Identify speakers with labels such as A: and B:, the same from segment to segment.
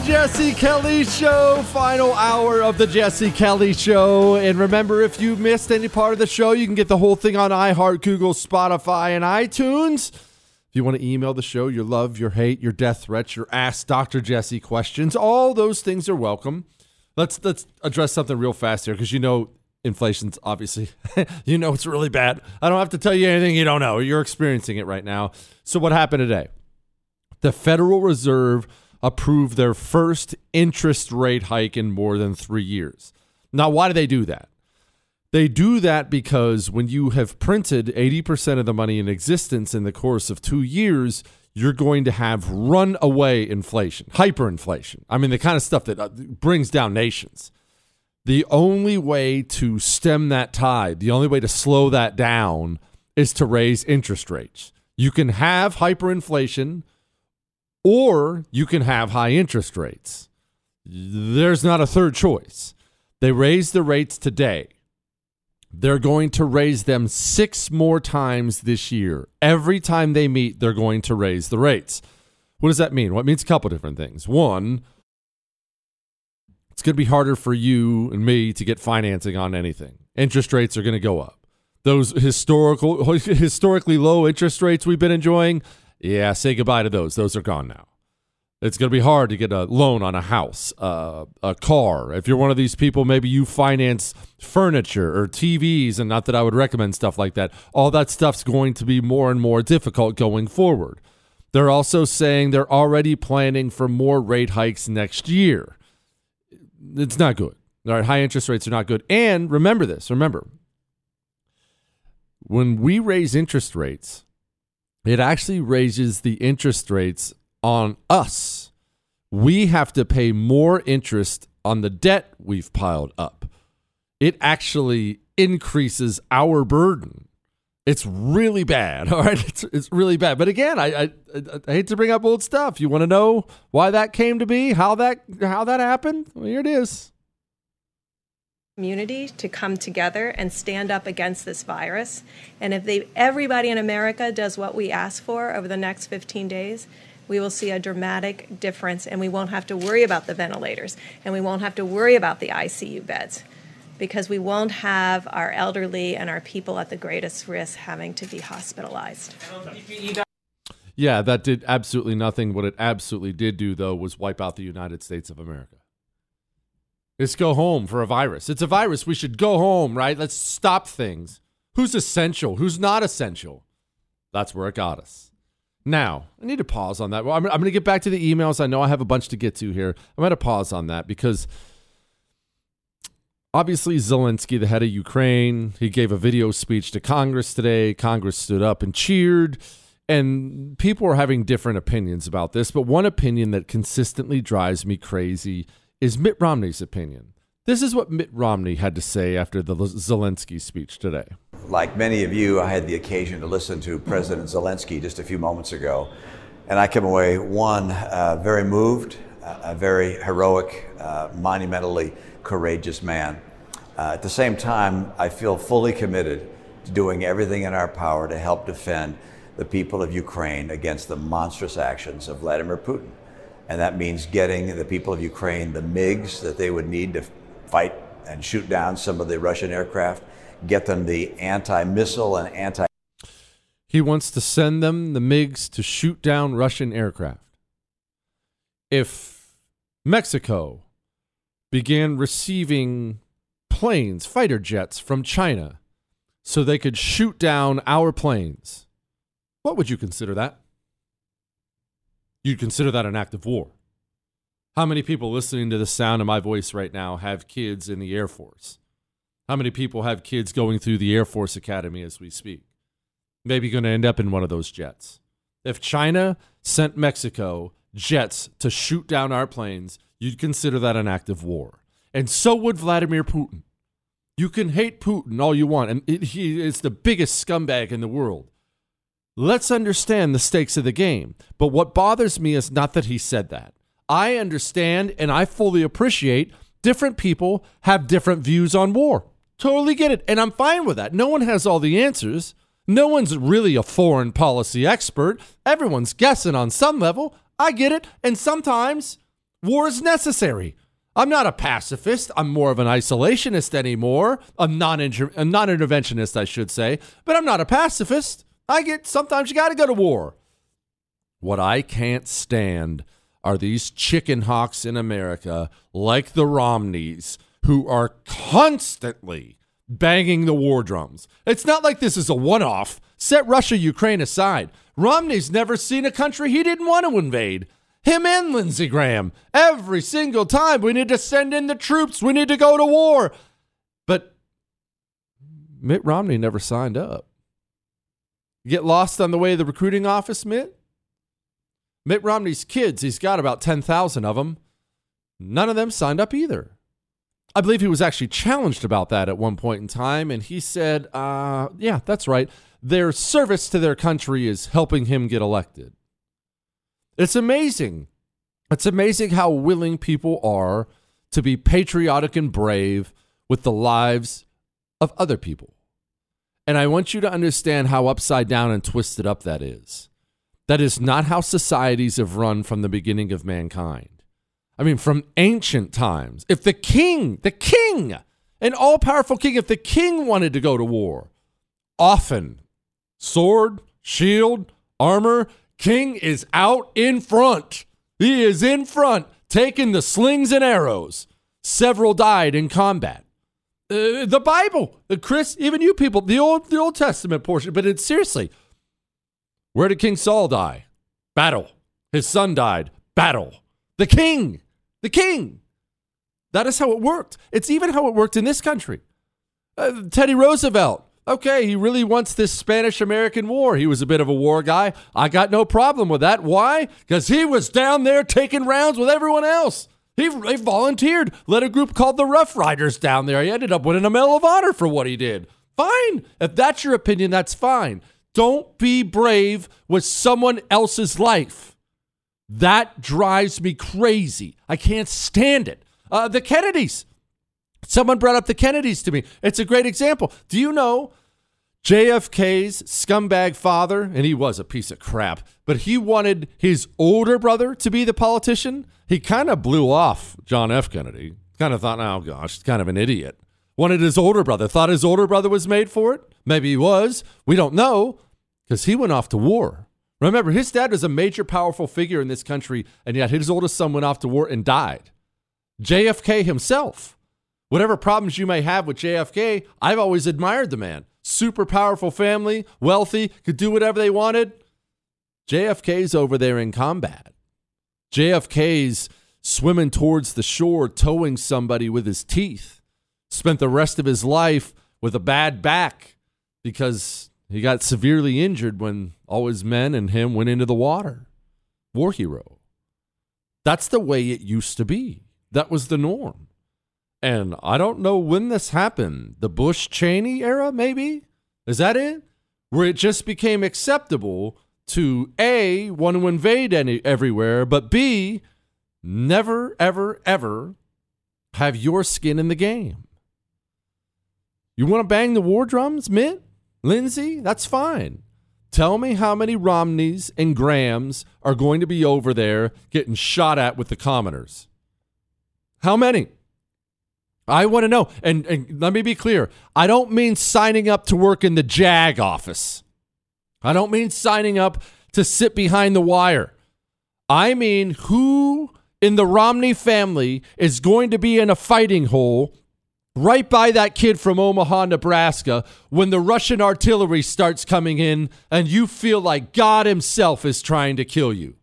A: The Jesse Kelly Show, final hour of the Jesse Kelly Show. And remember, if you missed any part of the show, you can get the whole thing on iHeart, Google, Spotify, and iTunes. If you want to email the show, your love, your hate, your death threats, your Ask Dr. Jesse questions, all those things are welcome. Let's let's address something real fast here because you know inflation's obviously you know it's really bad. I don't have to tell you anything you don't know. You're experiencing it right now. So what happened today? The Federal Reserve approved their first interest rate hike in more than three years. Now, why do they do that? They do that because when you have printed 80% of the money in existence in the course of two years, you're going to have runaway inflation, hyperinflation. I mean, the kind of stuff that uh, brings down nations. The only way to stem that tide, the only way to slow that down is to raise interest rates. You can have hyperinflation or you can have high interest rates. There's not a third choice. They raised the rates today. They're going to raise them six more times this year. Every time they meet, they're going to raise the rates. What does that mean? Well, it means a couple different things. One, it's going to be harder for you and me to get financing on anything. Interest rates are going to go up. Those historical, historically low interest rates we've been enjoying, yeah, say goodbye to those. Those are gone now. It's going to be hard to get a loan on a house, uh, a car. If you're one of these people, maybe you finance furniture or TVs, and not that I would recommend stuff like that. All that stuff's going to be more and more difficult going forward. They're also saying they're already planning for more rate hikes next year. It's not good. All right, high interest rates are not good. And remember this remember, when we raise interest rates, it actually raises the interest rates on us. We have to pay more interest on the debt we've piled up. It actually increases our burden. It's really bad. All right. It's, it's really bad. But again, I, I, I hate to bring up old stuff. You want to know why that came to be, how that how that happened? Well, here it is
B: community to come together and stand up against this virus. And if they, everybody in America does what we ask for over the next 15 days, we will see a dramatic difference and we won't have to worry about the ventilators and we won't have to worry about the ICU beds because we won't have our elderly and our people at the greatest risk having to be hospitalized.
A: Yeah, that did absolutely nothing. What it absolutely did do, though, was wipe out the United States of America. Let's go home for a virus. It's a virus. We should go home, right? Let's stop things. Who's essential? Who's not essential? That's where it got us. Now, I need to pause on that. Well, I'm, I'm going to get back to the emails. I know I have a bunch to get to here. I'm going to pause on that because obviously Zelensky, the head of Ukraine, he gave a video speech to Congress today. Congress stood up and cheered. And people are having different opinions about this, but one opinion that consistently drives me crazy is Mitt Romney's opinion. This is what Mitt Romney had to say after the Zelensky speech today.
C: Like many of you, I had the occasion to listen to President Zelensky just a few moments ago, and I came away, one, uh, very moved, uh, a very heroic, uh, monumentally courageous man. Uh, at the same time, I feel fully committed to doing everything in our power to help defend the people of Ukraine against the monstrous actions of Vladimir Putin and that means getting the people of Ukraine the MiGs that they would need to fight and shoot down some of the Russian aircraft, get them the anti missile and anti.
A: He wants to send them the MiGs to shoot down Russian aircraft. If Mexico began receiving planes, fighter jets from China, so they could shoot down our planes, what would you consider that? You'd consider that an act of war. How many people listening to the sound of my voice right now have kids in the Air Force? How many people have kids going through the Air Force Academy as we speak? Maybe going to end up in one of those jets. If China sent Mexico jets to shoot down our planes, you'd consider that an act of war. And so would Vladimir Putin. You can hate Putin all you want, and it, he is the biggest scumbag in the world. Let's understand the stakes of the game. But what bothers me is not that he said that. I understand and I fully appreciate different people have different views on war. Totally get it. And I'm fine with that. No one has all the answers. No one's really a foreign policy expert. Everyone's guessing on some level. I get it. And sometimes war is necessary. I'm not a pacifist. I'm more of an isolationist anymore. A non a non-interventionist, I should say. But I'm not a pacifist. I get sometimes you got to go to war. What I can't stand are these chicken hawks in America, like the Romneys, who are constantly banging the war drums. It's not like this is a one off. Set Russia Ukraine aside. Romney's never seen a country he didn't want to invade. Him and Lindsey Graham. Every single time we need to send in the troops, we need to go to war. But Mitt Romney never signed up. Get lost on the way to the recruiting office, Mitt? Mitt Romney's kids, he's got about 10,000 of them. None of them signed up either. I believe he was actually challenged about that at one point in time, and he said, uh, yeah, that's right. Their service to their country is helping him get elected. It's amazing. It's amazing how willing people are to be patriotic and brave with the lives of other people. And I want you to understand how upside down and twisted up that is. That is not how societies have run from the beginning of mankind. I mean, from ancient times. If the king, the king, an all powerful king, if the king wanted to go to war, often sword, shield, armor, king is out in front. He is in front, taking the slings and arrows. Several died in combat. Uh, the Bible, the Chris, even you people, the old, the Old Testament portion. But it's seriously, where did King Saul die? Battle. His son died. Battle. The king the king. That is how it worked. It's even how it worked in this country. Uh, Teddy Roosevelt. Okay, he really wants this Spanish American War. He was a bit of a war guy. I got no problem with that. Why? Because he was down there taking rounds with everyone else. He, he volunteered, led a group called the Rough Riders down there. He ended up winning a Medal of Honor for what he did. Fine. If that's your opinion, that's fine. Don't be brave with someone else's life. That drives me crazy. I can't stand it. Uh, the Kennedys. Someone brought up the Kennedys to me. It's a great example. Do you know JFK's scumbag father, and he was a piece of crap, but he wanted his older brother to be the politician? He kind of blew off John F. Kennedy. Kind of thought, oh gosh, kind of an idiot. Wanted his older brother. Thought his older brother was made for it. Maybe he was. We don't know because he went off to war. Remember, his dad was a major, powerful figure in this country, and yet his oldest son went off to war and died. JFK himself, whatever problems you may have with JFK, I've always admired the man. Super powerful family, wealthy, could do whatever they wanted. JFK's over there in combat. JFK's swimming towards the shore, towing somebody with his teeth. Spent the rest of his life with a bad back because he got severely injured when all his men and him went into the water. War hero. That's the way it used to be. That was the norm. And I don't know when this happened. The Bush Cheney era, maybe? Is that it? Where it just became acceptable to A, want to invade any, everywhere, but B, never, ever, ever have your skin in the game. You want to bang the war drums, Mitt? Lindsey, that's fine. Tell me how many Romneys and Grahams are going to be over there getting shot at with the commoners. How many? I want to know. And, and let me be clear I don't mean signing up to work in the JAG office, I don't mean signing up to sit behind the wire. I mean, who in the Romney family is going to be in a fighting hole right by that kid from Omaha, Nebraska, when the Russian artillery starts coming in and you feel like God Himself is trying to kill you.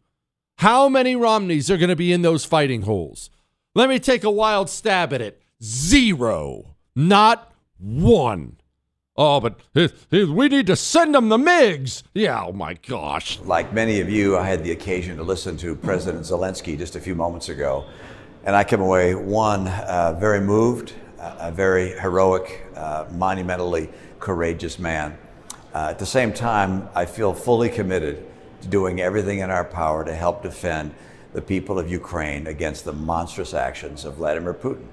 A: How many Romneys are going to be in those fighting holes? Let me take a wild stab at it. Zero. Not one. Oh, but we need to send them the MiGs. Yeah, oh my gosh.
C: Like many of you, I had the occasion to listen to President Zelensky just a few moments ago. And I came away, one, uh, very moved, a very heroic, uh, monumentally courageous man. Uh, at the same time, I feel fully committed to doing everything in our power to help defend the people of Ukraine against the monstrous actions of Vladimir Putin.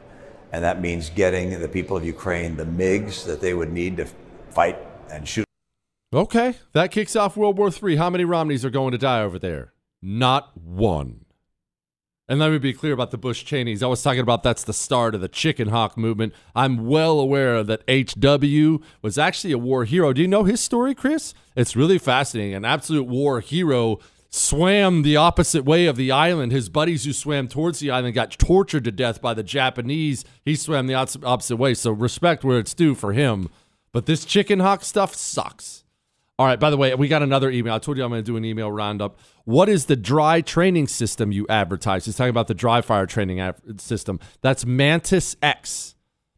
C: And that means getting the people of Ukraine the MiGs that they would need to fight and shoot.
A: Okay, that kicks off World War III. How many Romneys are going to die over there? Not one. And let me be clear about the Bush Cheneys. I was talking about that's the start of the chicken hawk movement. I'm well aware that HW was actually a war hero. Do you know his story, Chris? It's really fascinating. An absolute war hero swam the opposite way of the island. His buddies who swam towards the island got tortured to death by the Japanese. He swam the opposite way. So respect where it's due for him. But this chicken hawk stuff sucks. All right, by the way, we got another email. I told you I'm going to do an email roundup. What is the dry training system you advertise? He's talking about the dry fire training system. That's Mantis X.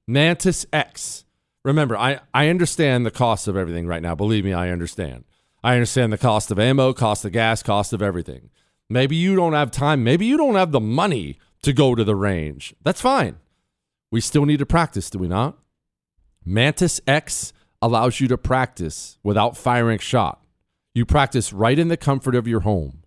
A: Mantis X. Remember, I, I understand the cost of everything right now. Believe me, I understand. I understand the cost of ammo, cost of gas, cost of everything. Maybe you don't have time. Maybe you don't have the money to go to the range. That's fine. We still need to practice, do we not? Mantis X allows you to practice without firing a shot. You practice right in the comfort of your home.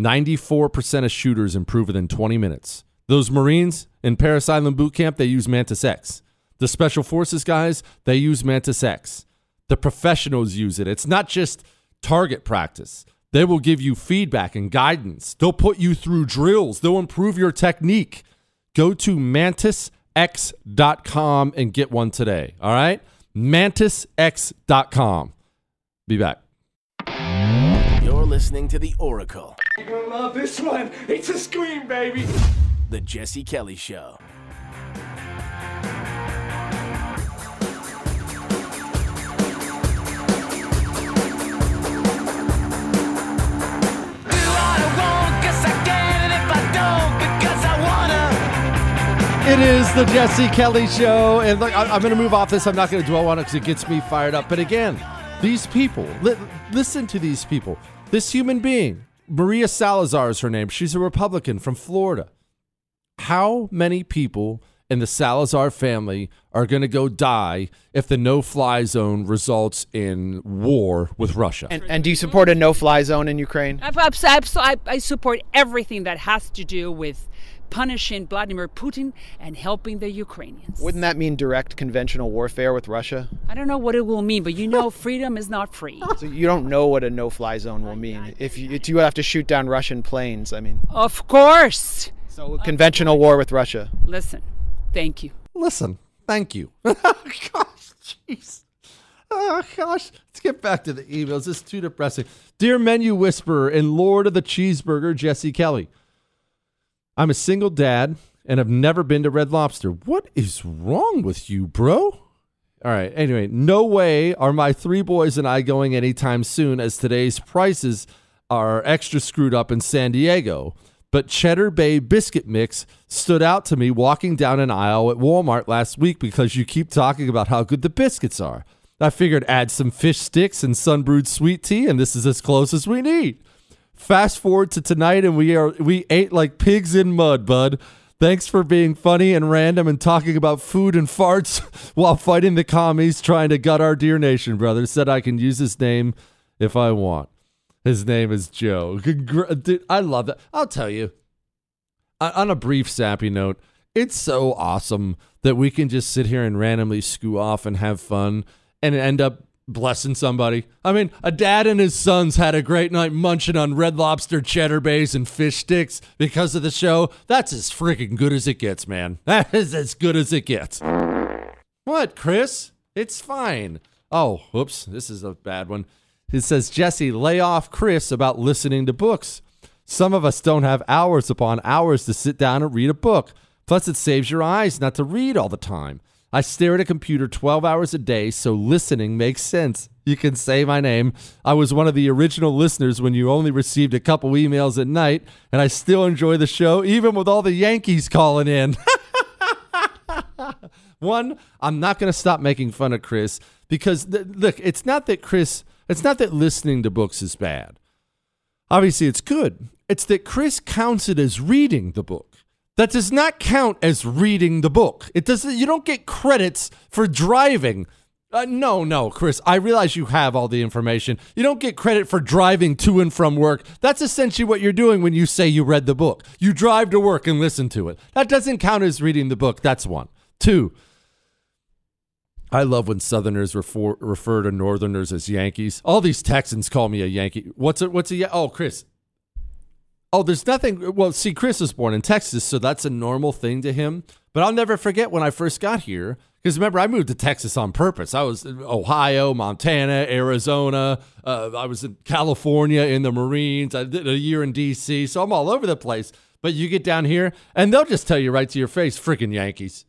A: 94% of shooters improve within 20 minutes. Those Marines in Parris Island boot camp, they use Mantis X. The Special Forces guys, they use Mantis X. The professionals use it. It's not just target practice. They will give you feedback and guidance. They'll put you through drills. They'll improve your technique. Go to mantisx.com and get one today. All right? mantisx.com. Be back.
D: You're listening to The Oracle.
E: You're going to love this one. It's a scream, baby.
D: The Jesse Kelly Show.
A: It is the Jesse Kelly Show. And look, I, am going to move off this. I'm not going to dwell on it because it gets me fired up. But again, these people, li- listen to these people. This human being, Maria Salazar is her name. She's a Republican from Florida. How many people in the Salazar family are going to go die if the no fly zone results in war with Russia.
F: And, and do you support a no fly zone in Ukraine?
G: I, I, I, support everything that has to do with punishing Vladimir Putin and helping the Ukrainians.
F: Wouldn't that mean direct conventional warfare with Russia?
G: I don't know what it will mean, but you know, freedom is not free.
F: So you don't know what a no-fly zone will mean. If you, if you have to shoot down Russian planes, I mean.
G: Of course.
F: So conventional war with Russia.
G: Listen, thank you.
A: Listen, thank you. Oh, gosh, jeez. Oh gosh, let's get back to the emails. It's too depressing. Dear Menu Whisperer and Lord of the Cheeseburger, Jesse Kelly. I'm a single dad and have never been to Red Lobster. What is wrong with you, bro? All right. Anyway, no way are my three boys and I going anytime soon as today's prices are extra screwed up in San Diego. But Cheddar Bay biscuit mix stood out to me walking down an aisle at Walmart last week because you keep talking about how good the biscuits are. I figured add some fish sticks and sunbrewed sweet tea, and this is as close as we need. Fast forward to tonight, and we are we ate like pigs in mud, bud. Thanks for being funny and random and talking about food and farts while fighting the commies trying to gut our dear nation, brother. Said I can use his name if I want. His name is Joe. Dude, I love that. I'll tell you. On a brief sappy note, it's so awesome that we can just sit here and randomly screw off and have fun and end up blessing somebody. I mean, a dad and his sons had a great night munching on red lobster cheddar bays and fish sticks because of the show. That's as freaking good as it gets, man. That is as good as it gets. What, Chris? It's fine. Oh, whoops, this is a bad one. It says, Jesse, lay off Chris about listening to books. Some of us don't have hours upon hours to sit down and read a book. Plus, it saves your eyes not to read all the time. I stare at a computer 12 hours a day, so listening makes sense. You can say my name. I was one of the original listeners when you only received a couple emails at night, and I still enjoy the show, even with all the Yankees calling in. One, I'm not going to stop making fun of Chris because, th- look, it's not that Chris, it's not that listening to books is bad. Obviously, it's good. It's that Chris counts it as reading the book. That does not count as reading the book. It doesn't. You don't get credits for driving. Uh, no, no, Chris. I realize you have all the information. You don't get credit for driving to and from work. That's essentially what you're doing when you say you read the book. You drive to work and listen to it. That doesn't count as reading the book. That's one. Two. I love when Southerners refer, refer to Northerners as Yankees. All these Texans call me a Yankee. What's it? What's a? Oh, Chris. Oh, there's nothing. Well, see, Chris was born in Texas, so that's a normal thing to him. But I'll never forget when I first got here. Because remember, I moved to Texas on purpose. I was in Ohio, Montana, Arizona. Uh, I was in California in the Marines. I did a year in D.C., so I'm all over the place. But you get down here, and they'll just tell you right to your face, freaking Yankees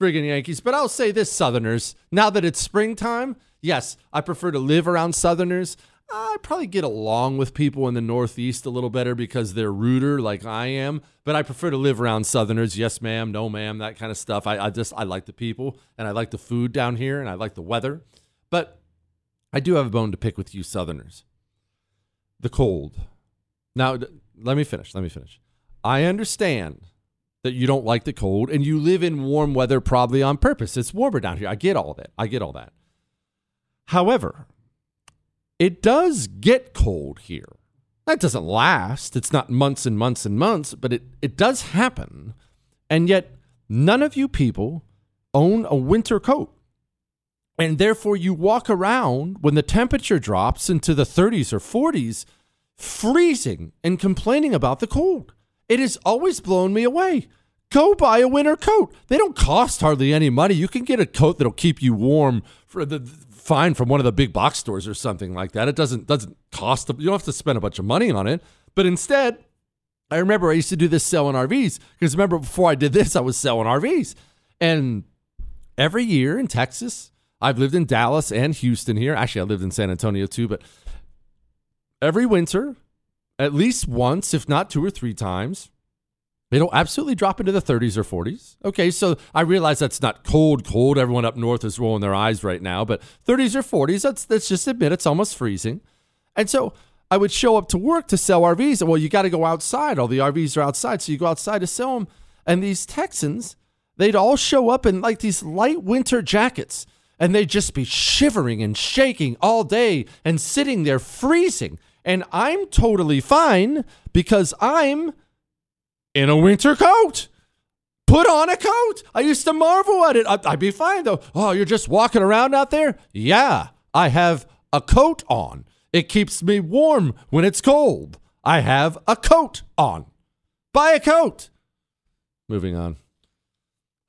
A: friggin' Yankees. But I'll say this, Southerners. Now that it's springtime, yes, I prefer to live around Southerners. I probably get along with people in the Northeast a little better because they're ruder like I am. But I prefer to live around Southerners. Yes, ma'am. No, ma'am. That kind of stuff. I, I just I like the people and I like the food down here and I like the weather. But I do have a bone to pick with you Southerners. The cold. Now, let me finish. Let me finish. I understand that you don't like the cold and you live in warm weather probably on purpose. It's warmer down here. I get all that. I get all that. However, it does get cold here. That doesn't last. It's not months and months and months, but it, it does happen. And yet, none of you people own a winter coat. And therefore, you walk around when the temperature drops into the 30s or 40s, freezing and complaining about the cold. It has always blown me away. Go buy a winter coat. They don't cost hardly any money. You can get a coat that'll keep you warm for the fine from one of the big box stores or something like that. It doesn't doesn't cost you don't have to spend a bunch of money on it. But instead, I remember I used to do this selling RVs because remember before I did this, I was selling RVs. And every year in Texas, I've lived in Dallas and Houston here. Actually, I lived in San Antonio too, but every winter at least once, if not two or three times. It'll absolutely drop into the 30s or 40s. Okay, so I realize that's not cold, cold. Everyone up north is rolling their eyes right now, but 30s or 40s, let's, let's just admit it's almost freezing. And so I would show up to work to sell RVs. And Well, you got to go outside. All the RVs are outside. So you go outside to sell them. And these Texans, they'd all show up in like these light winter jackets and they'd just be shivering and shaking all day and sitting there freezing. And I'm totally fine because I'm in a winter coat. Put on a coat. I used to marvel at it. I'd be fine though. Oh, you're just walking around out there? Yeah, I have a coat on. It keeps me warm when it's cold. I have a coat on. Buy a coat. Moving on.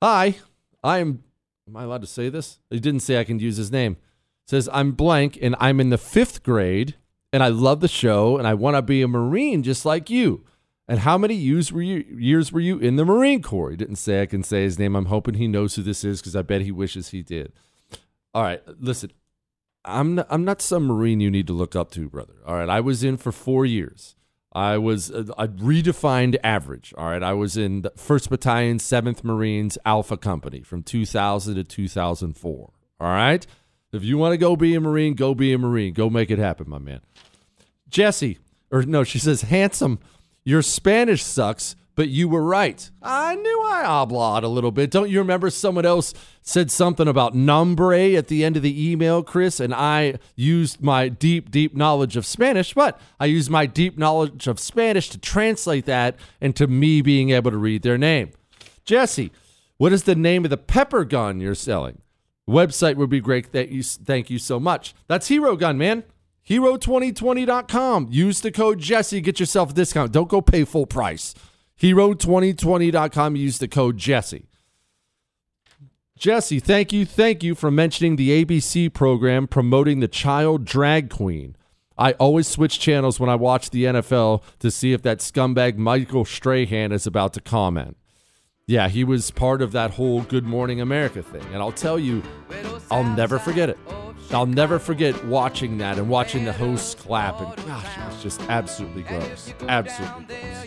A: Hi, I'm. Am I allowed to say this? He didn't say I can use his name. It says I'm blank and I'm in the fifth grade and I love the show and I want to be a Marine just like you. And how many years were you years were you in the Marine Corps? He didn't say I can say his name. I'm hoping he knows who this is because I bet he wishes he did. All right, listen. I'm not, I'm not some Marine you need to look up to, brother. All right, I was in for four years. I was uh, a redefined average. All right, I was in the First Battalion, Seventh Marines, Alpha Company from 2000 to 2004. All right, if you want to go be a Marine, go be a Marine. Go make it happen, my man. Jesse, or no, she says, handsome, your Spanish sucks, but you were right. I knew I oblawed a little bit. Don't you remember someone else said something about nombre at the end of the email, Chris? And I used my deep, deep knowledge of Spanish, but I used my deep knowledge of Spanish to translate that into me being able to read their name. Jesse, what is the name of the pepper gun you're selling? Website would be great. Thank you, thank you so much. That's Hero Gun, man. Hero2020.com. Use the code Jesse. Get yourself a discount. Don't go pay full price. Hero2020.com. Use the code Jesse. Jesse, thank you. Thank you for mentioning the ABC program promoting the child drag queen. I always switch channels when I watch the NFL to see if that scumbag Michael Strahan is about to comment. Yeah, he was part of that whole Good Morning America thing. And I'll tell you, I'll never forget it. I'll never forget watching that and watching the hosts clap. And gosh, it was just absolutely gross. Absolutely gross.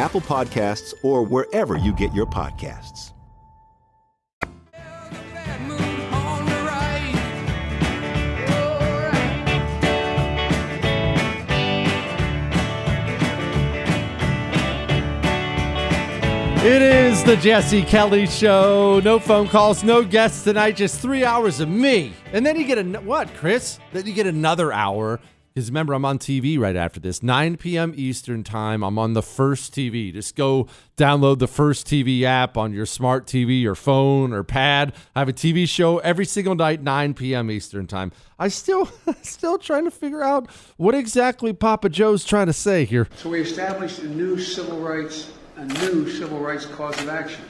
H: Apple Podcasts, or wherever you get your podcasts.
A: It is the Jesse Kelly Show. No phone calls, no guests tonight. Just three hours of me, and then you get a what, Chris? Then you get another hour. Because remember, I'm on TV right after this, 9 p.m. Eastern time. I'm on the First TV. Just go download the First TV app on your smart TV, or phone, or pad. I have a TV show every single night, 9 p.m. Eastern time. I still, still trying to figure out what exactly Papa Joe's trying to say here.
I: So we established a new civil rights, a new civil rights cause of action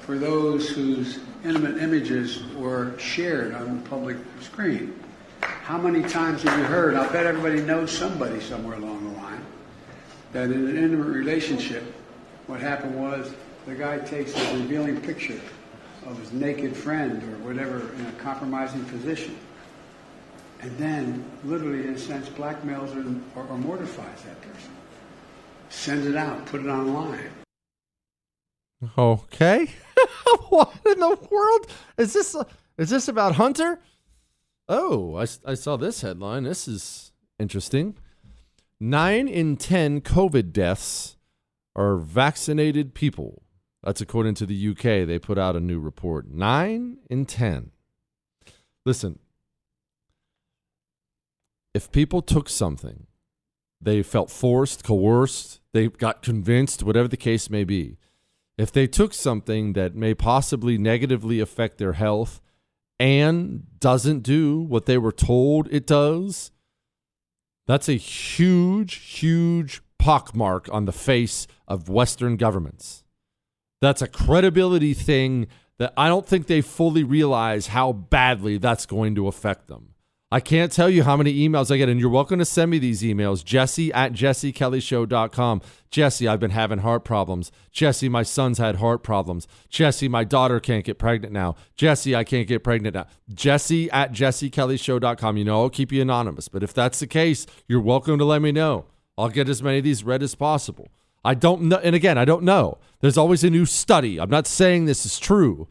I: for those whose intimate images were shared on the public screen. How many times have you heard? I'll bet everybody knows somebody somewhere along the line that in an intimate relationship, what happened was the guy takes a revealing picture of his naked friend or whatever in a compromising position, and then, literally, in a sense, blackmails or, or, or mortifies that person. Sends it out, put it online.
A: Okay. what in the world is this? Is this about Hunter? Oh, I, I saw this headline. This is interesting. Nine in 10 COVID deaths are vaccinated people. That's according to the UK. They put out a new report. Nine in 10. Listen, if people took something, they felt forced, coerced, they got convinced, whatever the case may be. If they took something that may possibly negatively affect their health and doesn't do what they were told it does, that's a huge, huge pockmark on the face of Western governments. That's a credibility thing that I don't think they fully realize how badly that's going to affect them. I can't tell you how many emails I get, and you're welcome to send me these emails. Jesse at jessekellyshow.com. Jesse, I've been having heart problems. Jesse, my son's had heart problems. Jesse, my daughter can't get pregnant now. Jesse, I can't get pregnant now. Jesse at jessekellyshow.com. You know, I'll keep you anonymous, but if that's the case, you're welcome to let me know. I'll get as many of these read as possible. I don't know, and again, I don't know. There's always a new study. I'm not saying this is true,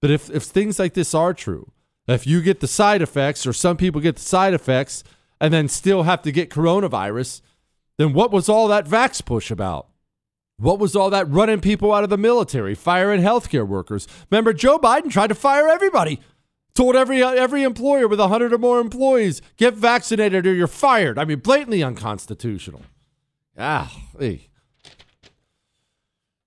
A: but if, if things like this are true, if you get the side effects, or some people get the side effects and then still have to get coronavirus, then what was all that vax push about? What was all that running people out of the military, firing healthcare workers? Remember, Joe Biden tried to fire everybody. Told every every employer with 100 or more employees, get vaccinated or you're fired. I mean, blatantly unconstitutional. Ah, hey.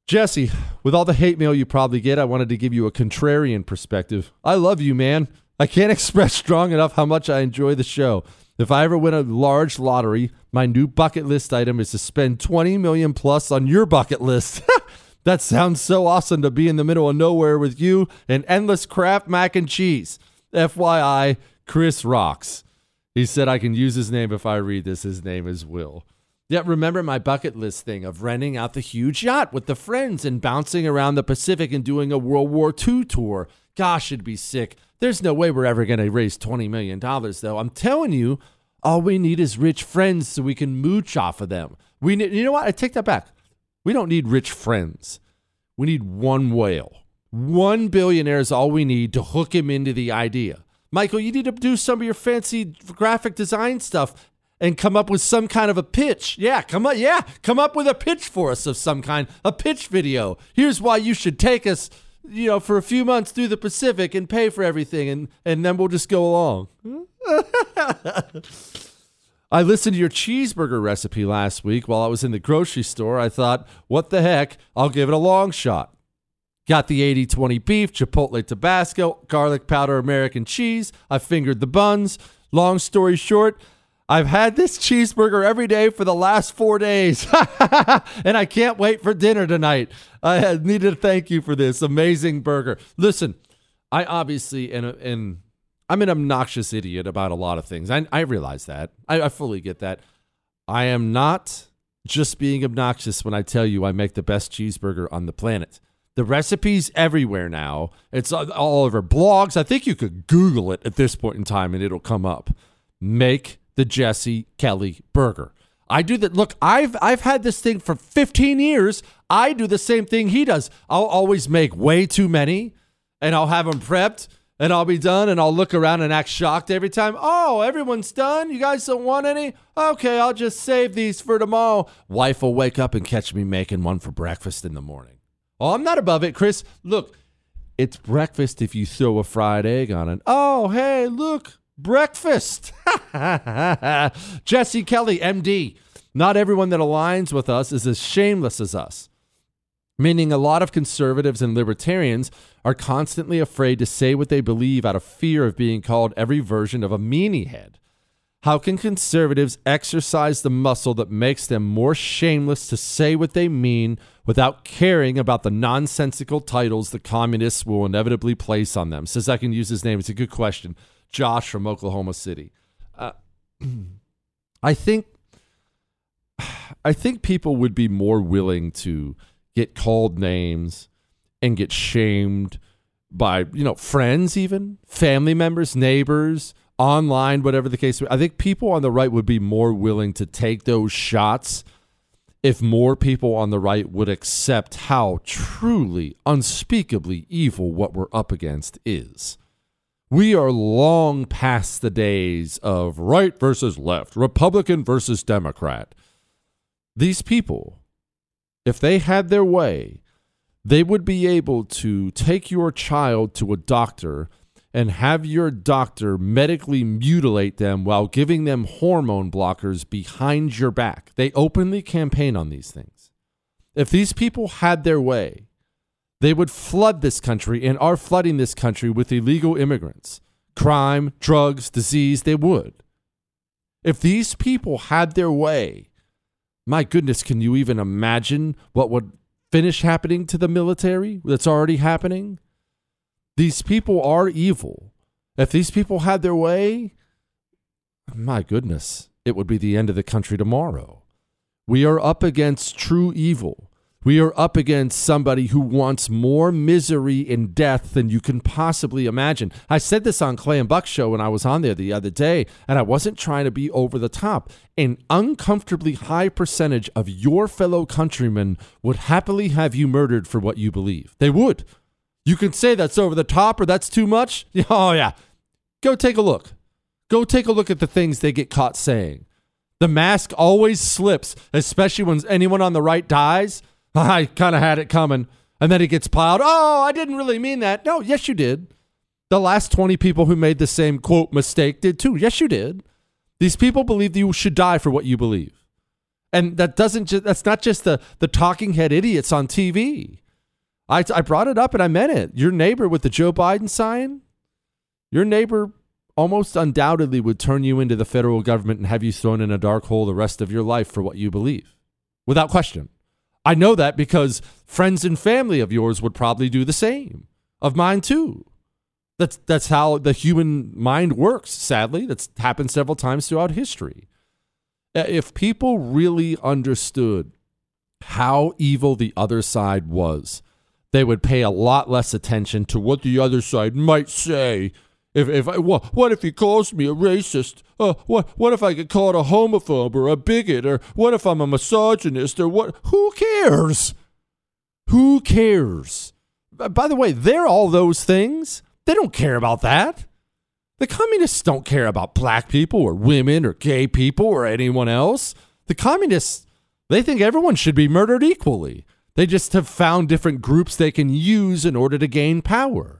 A: Jesse, with all the hate mail you probably get, I wanted to give you a contrarian perspective. I love you, man. I can't express strong enough how much I enjoy the show. If I ever win a large lottery, my new bucket list item is to spend 20 million plus on your bucket list. that sounds so awesome to be in the middle of nowhere with you and endless Kraft mac and cheese. FYI, Chris rocks. He said I can use his name if I read this. His name is Will. Yet remember my bucket list thing of renting out the huge yacht with the friends and bouncing around the Pacific and doing a World War II tour. Gosh, it'd be sick. There's no way we're ever going to raise $20 million, though. I'm telling you, all we need is rich friends so we can mooch off of them. We need, you know what? I take that back. We don't need rich friends. We need one whale. One billionaire is all we need to hook him into the idea. Michael, you need to do some of your fancy graphic design stuff and come up with some kind of a pitch. Yeah, come up yeah, come up with a pitch for us of some kind, a pitch video. Here's why you should take us, you know, for a few months through the Pacific and pay for everything and and then we'll just go along. I listened to your cheeseburger recipe last week while I was in the grocery store. I thought, what the heck? I'll give it a long shot. Got the 80 20 beef, chipotle Tabasco, garlic powder, American cheese. I fingered the buns. Long story short, I've had this cheeseburger every day for the last four days, and I can't wait for dinner tonight. I need to thank you for this amazing burger. Listen, I obviously, and, and I'm an obnoxious idiot about a lot of things. I, I realize that. I, I fully get that. I am not just being obnoxious when I tell you I make the best cheeseburger on the planet. The recipe's everywhere now. It's all over blogs. I think you could Google it at this point in time and it'll come up. Make the Jesse Kelly burger. I do that. Look, I've I've had this thing for 15 years. I do the same thing he does. I'll always make way too many, and I'll have them prepped, and I'll be done, and I'll look around and act shocked every time. Oh, everyone's done. You guys don't want any? Okay, I'll just save these for tomorrow. Wife will wake up and catch me making one for breakfast in the morning. Oh, I'm not above it, Chris. Look, it's breakfast if you throw a fried egg on it. Oh, hey, look, breakfast. Jesse Kelly, MD. Not everyone that aligns with us is as shameless as us. Meaning, a lot of conservatives and libertarians are constantly afraid to say what they believe out of fear of being called every version of a meanie head. How can conservatives exercise the muscle that makes them more shameless to say what they mean without caring about the nonsensical titles the communists will inevitably place on them? Says I can use his name. It's a good question. Josh from Oklahoma City. Uh, I think I think people would be more willing to get called names and get shamed by, you know, friends even, family members, neighbors, online, whatever the case. I think people on the right would be more willing to take those shots if more people on the right would accept how truly, unspeakably evil what we're up against is. We are long past the days of right versus left, Republican versus Democrat. These people, if they had their way, they would be able to take your child to a doctor and have your doctor medically mutilate them while giving them hormone blockers behind your back. They openly campaign on these things. If these people had their way, they would flood this country and are flooding this country with illegal immigrants, crime, drugs, disease. They would. If these people had their way, my goodness, can you even imagine what would finish happening to the military that's already happening? These people are evil. If these people had their way, my goodness, it would be the end of the country tomorrow. We are up against true evil. We are up against somebody who wants more misery and death than you can possibly imagine. I said this on Clay and Buck show when I was on there the other day, and I wasn't trying to be over the top. An uncomfortably high percentage of your fellow countrymen would happily have you murdered for what you believe. They would. You can say that's over the top or that's too much. Oh, yeah. Go take a look. Go take a look at the things they get caught saying. The mask always slips, especially when anyone on the right dies. I kind of had it coming. And then it gets piled. Oh, I didn't really mean that. No, yes, you did. The last 20 people who made the same quote mistake did too. Yes, you did. These people believe that you should die for what you believe. And that doesn't just, that's not just the, the talking head idiots on TV. I, I brought it up and I meant it. Your neighbor with the Joe Biden sign, your neighbor almost undoubtedly would turn you into the federal government and have you thrown in a dark hole the rest of your life for what you believe, without question. I know that because friends and family of yours would probably do the same, of mine too. That's, that's how the human mind works, sadly. That's happened several times throughout history. Uh, if people really understood how evil the other side was, they would pay a lot less attention to what the other side might say. If, if I, what, what if he calls me a racist? Uh, what, what if I get called a homophobe or a bigot? Or what if I'm a misogynist? Or what? Who cares? Who cares? by the way, they're all those things. They don't care about that. The communists don't care about black people or women or gay people or anyone else. The communists, they think everyone should be murdered equally. They just have found different groups they can use in order to gain power.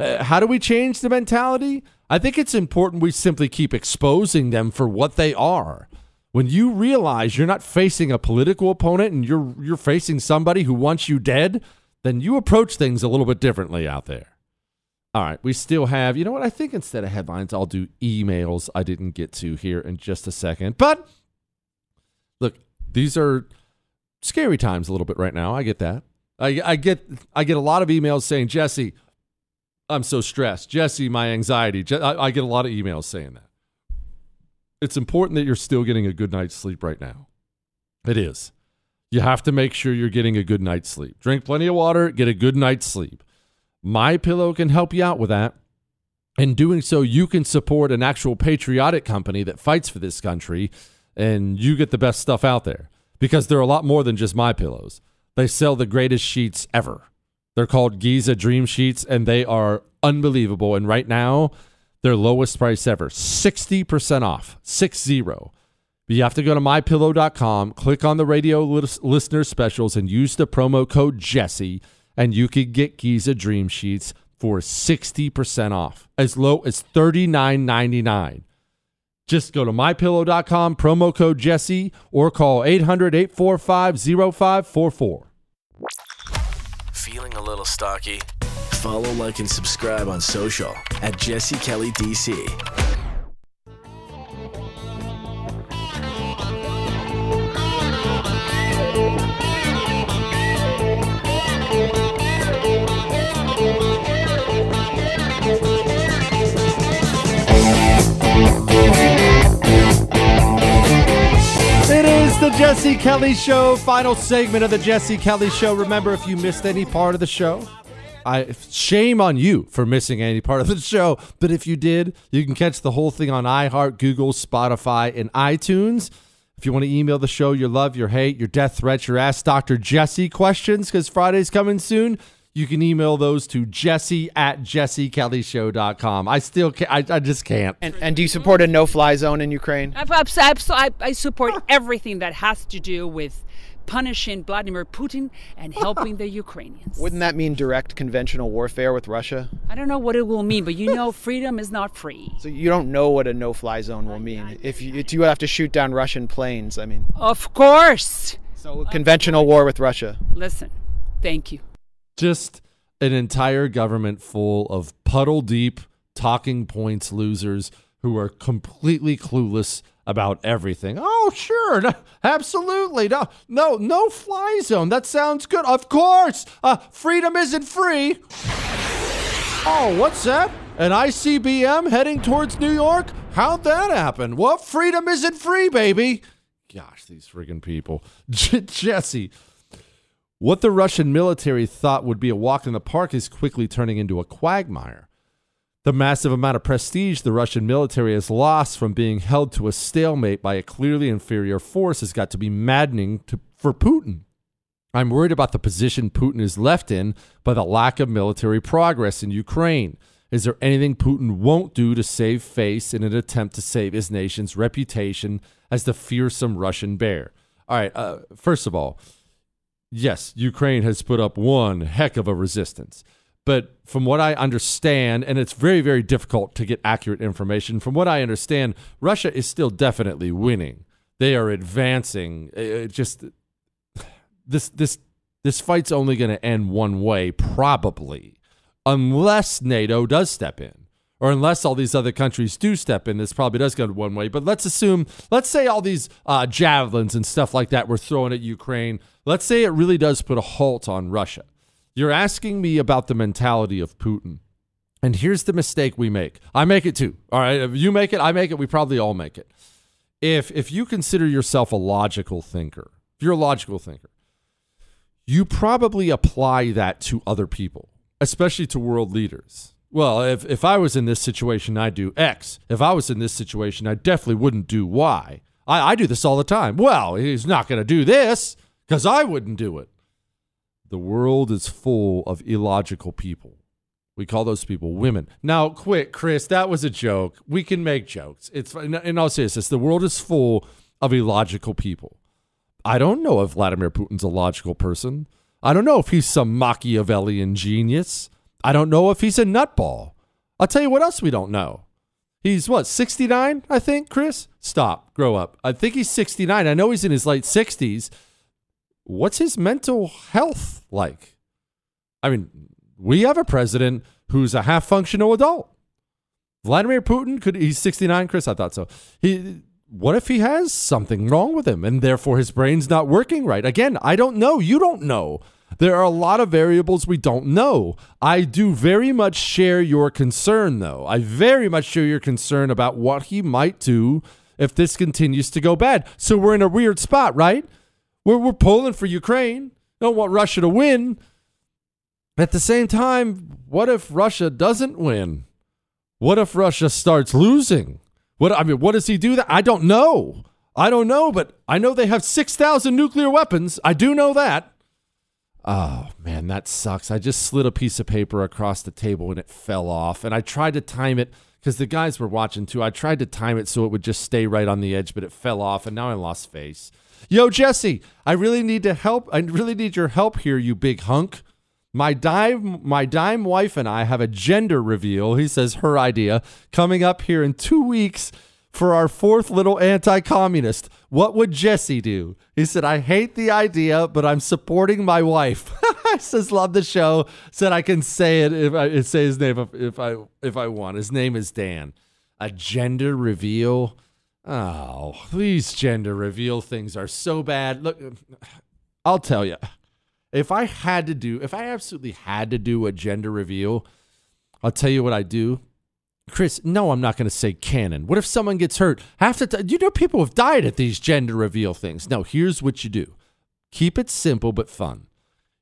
A: Uh, how do we change the mentality? I think it's important we simply keep exposing them for what they are. When you realize you're not facing a political opponent and you're you're facing somebody who wants you dead, then you approach things a little bit differently out there. All right, we still have, you know what? I think instead of headlines, I'll do emails I didn't get to here in just a second. But look, these are scary times a little bit right now. I get that. I, I get I get a lot of emails saying, Jesse, I'm so stressed. Jesse, my anxiety. Je- I, I get a lot of emails saying that. It's important that you're still getting a good night's sleep right now. It is. You have to make sure you're getting a good night's sleep. Drink plenty of water, get a good night's sleep. My Pillow can help you out with that. In doing so, you can support an actual patriotic company that fights for this country, and you get the best stuff out there because they're a lot more than just My Pillows. They sell the greatest sheets ever. They're called Giza Dream Sheets, and they are unbelievable. And right now, their lowest price ever 60% off, six zero. But you have to go to mypillow.com, click on the radio lis- listener specials, and use the promo code Jesse and you could get Giza Dream Sheets for 60% off, as low as $39.99. Just go to mypillow.com, promo code Jesse, or call 800 845 0544.
D: Feeling a little stocky? Follow, like, and subscribe on social at Jesse Kelly DC.
A: The Jesse Kelly Show, final segment of the Jesse Kelly Show. Remember, if you missed any part of the show, I shame on you for missing any part of the show. But if you did, you can catch the whole thing on iHeart, Google, Spotify, and iTunes. If you want to email the show your love, your hate, your death threats, your Ask Dr. Jesse questions, because Friday's coming soon, you can email those to jesse at jessekellyshow.com. I still can't, I, I just can't.
F: And, and do you support a no-fly zone in Ukraine?
G: I, I, I, I support everything that has to do with punishing Vladimir Putin and helping the Ukrainians.
F: Wouldn't that mean direct conventional warfare with Russia?
G: I don't know what it will mean, but you know, freedom is not free.
F: So you don't know what a no-fly zone will mean. If you, if you have to shoot down Russian planes, I mean.
G: Of course.
F: So conventional war with Russia.
G: Listen, thank you.
A: Just an entire government full of puddle deep talking points losers who are completely clueless about everything. Oh, sure. No, absolutely. No, no, no fly zone. That sounds good. Of course. Uh, freedom isn't free. Oh, what's that? An ICBM heading towards New York? How'd that happen? What? Freedom isn't free, baby. Gosh, these friggin' people. Jesse, what the Russian military thought would be a walk in the park is quickly turning into a quagmire. The massive amount of prestige the Russian military has lost from being held to a stalemate by a clearly inferior force has got to be maddening to, for Putin. I'm worried about the position Putin is left in by the lack of military progress in Ukraine. Is there anything Putin won't do to save face in an attempt to save his nation's reputation as the fearsome Russian bear? All right, uh, first of all, yes, Ukraine has put up one heck of a resistance. But from what I understand, and it's very, very difficult to get accurate information, from what I understand, Russia is still definitely winning. They are advancing. It just this this this fight's only going to end one way, probably, unless NATO does step in. Or unless all these other countries do step in, this probably does go one way. But let's assume, let's say all these uh, javelins and stuff like that were thrown at Ukraine. Let's say it really does put a halt on Russia. You're asking me about the mentality of Putin. And here's the mistake we make. I make it too. All right. If you make it, I make it. We probably all make it. If if you consider yourself a logical thinker, if you're a logical thinker, you probably apply that to other people, especially to world leaders. Well, if, if I was in this situation, I'd do X. If I was in this situation, I definitely wouldn't do Y. I, I do this all the time. Well, he's not going to do this because I wouldn't do it. The world is full of illogical people. We call those people women. Now, quit, Chris. That was a joke. We can make jokes. It's in all seriousness. The world is full of illogical people. I don't know if Vladimir Putin's a logical person. I don't know if he's some Machiavellian genius. I don't know if he's a nutball. I'll tell you what else we don't know. He's what, 69, I think, Chris? Stop, grow up. I think he's 69. I know he's in his late 60s. What's his mental health like? I mean, we have a president who's a half functional adult. Vladimir Putin could he's 69, Chris? I thought so. He what if he has something wrong with him and therefore his brain's not working right? Again, I don't know. You don't know. There are a lot of variables we don't know. I do very much share your concern, though. I very much share your concern about what he might do if this continues to go bad. So we're in a weird spot, right? We're, we're pulling for Ukraine. Don't want Russia to win. At the same time, what if Russia doesn't win? What if Russia starts losing? What I mean, what does he do that? I don't know. I don't know, but I know they have 6,000 nuclear weapons. I do know that. Oh, man, that sucks. I just slid a piece of paper across the table and it fell off. And I tried to time it because the guys were watching too. I tried to time it so it would just stay right on the edge, but it fell off and now I lost face. Yo, Jesse, I really need to help. I really need your help here, you big hunk. My dime, my dime wife and I have a gender reveal. He says her idea coming up here in two weeks for our fourth little anti-communist. What would Jesse do? He said, "I hate the idea, but I'm supporting my wife." I says, "Love the show." Said I can say it if I say his name if, if I if I want. His name is Dan. A gender reveal. Oh, these gender reveal things are so bad. Look, I'll tell you if I had to do, if I absolutely had to do a gender reveal, I'll tell you what I do. Chris, no, I'm not going to say cannon. What if someone gets hurt? Half the time, you know, people have died at these gender reveal things. No, here's what you do keep it simple but fun.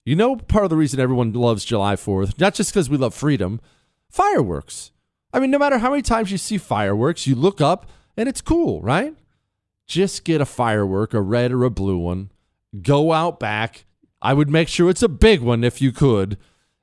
A: You know, part of the reason everyone loves July 4th, not just because we love freedom, fireworks. I mean, no matter how many times you see fireworks, you look up and it's cool, right? Just get a firework, a red or a blue one, go out back, I would make sure it's a big one if you could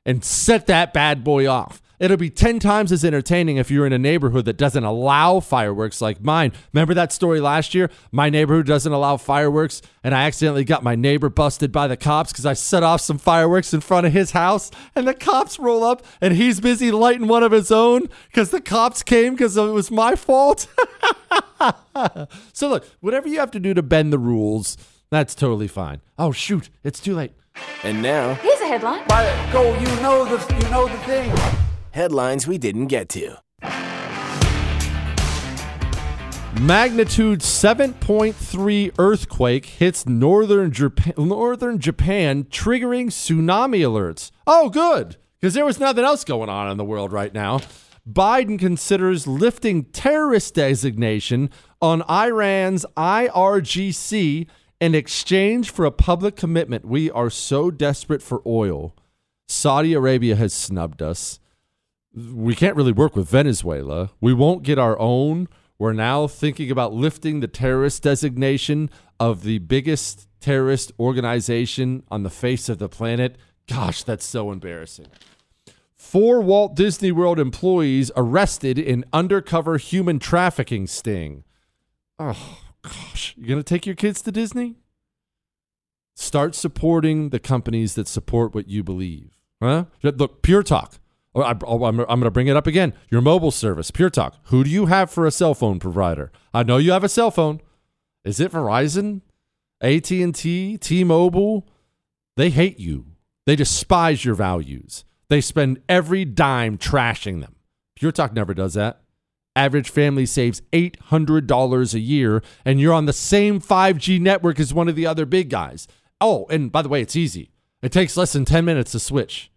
A: and set that bad boy off. It'll be 10 times as entertaining if you're in a neighborhood that doesn't allow fireworks like mine. Remember that story last year? My neighborhood doesn't allow fireworks, and I accidentally got my neighbor busted by the cops because I set off some fireworks in front of his house, and the cops roll up, and he's busy lighting one of his own because the cops came because it was my fault. so, look, whatever you have to do to bend the rules, that's totally fine. Oh shoot, it's too late.
D: And now,
J: Here's a headline.
E: By go, you know the you know the thing.
D: Headlines we didn't get to.
A: Magnitude 7.3 earthquake hits northern Japan, northern Japan, triggering tsunami alerts. Oh, good, because there was nothing else going on in the world right now. Biden considers lifting terrorist designation on Iran's IRGC in exchange for a public commitment. We are so desperate for oil. Saudi Arabia has snubbed us. We can't really work with Venezuela. We won't get our own. We're now thinking about lifting the terrorist designation of the biggest terrorist organization on the face of the planet. Gosh, that's so embarrassing. Four Walt Disney World employees arrested in undercover human trafficking sting. Oh, gosh. You're going to take your kids to Disney? Start supporting the companies that support what you believe. Huh? Look, Pure Talk. Oh, I, am going to bring it up again. Your mobile service, Pure Talk. Who do you have for a cell phone provider? I know you have a cell phone. Is it Verizon, AT and T, T-Mobile? They hate you. They despise your values. They spend every dime trashing them. Pure Talk never does that. Average family saves $800 a year, and you're on the same 5G network as one of the other big guys. Oh, and by the way, it's easy. It takes less than 10 minutes to switch.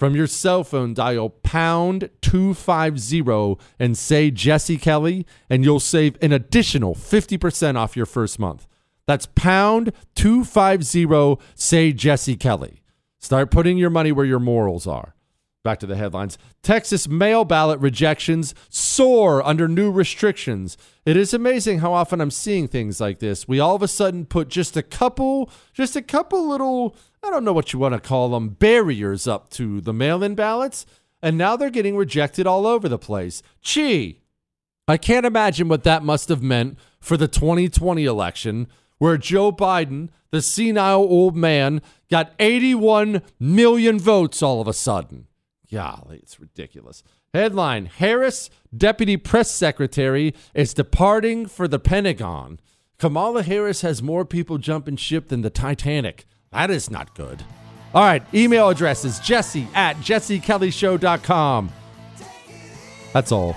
A: From your cell phone, dial pound 250 and say Jesse Kelly, and you'll save an additional 50% off your first month. That's pound 250, say Jesse Kelly. Start putting your money where your morals are. Back to the headlines. Texas mail ballot rejections soar under new restrictions. It is amazing how often I'm seeing things like this. We all of a sudden put just a couple, just a couple little, I don't know what you want to call them, barriers up to the mail in ballots, and now they're getting rejected all over the place. Gee, I can't imagine what that must have meant for the 2020 election, where Joe Biden, the senile old man, got 81 million votes all of a sudden. Golly, it's ridiculous. Headline Harris, deputy press secretary, is departing for the Pentagon. Kamala Harris has more people jumping ship than the Titanic. That is not good. All right, email address is jesse at jessekellyshow.com. That's all.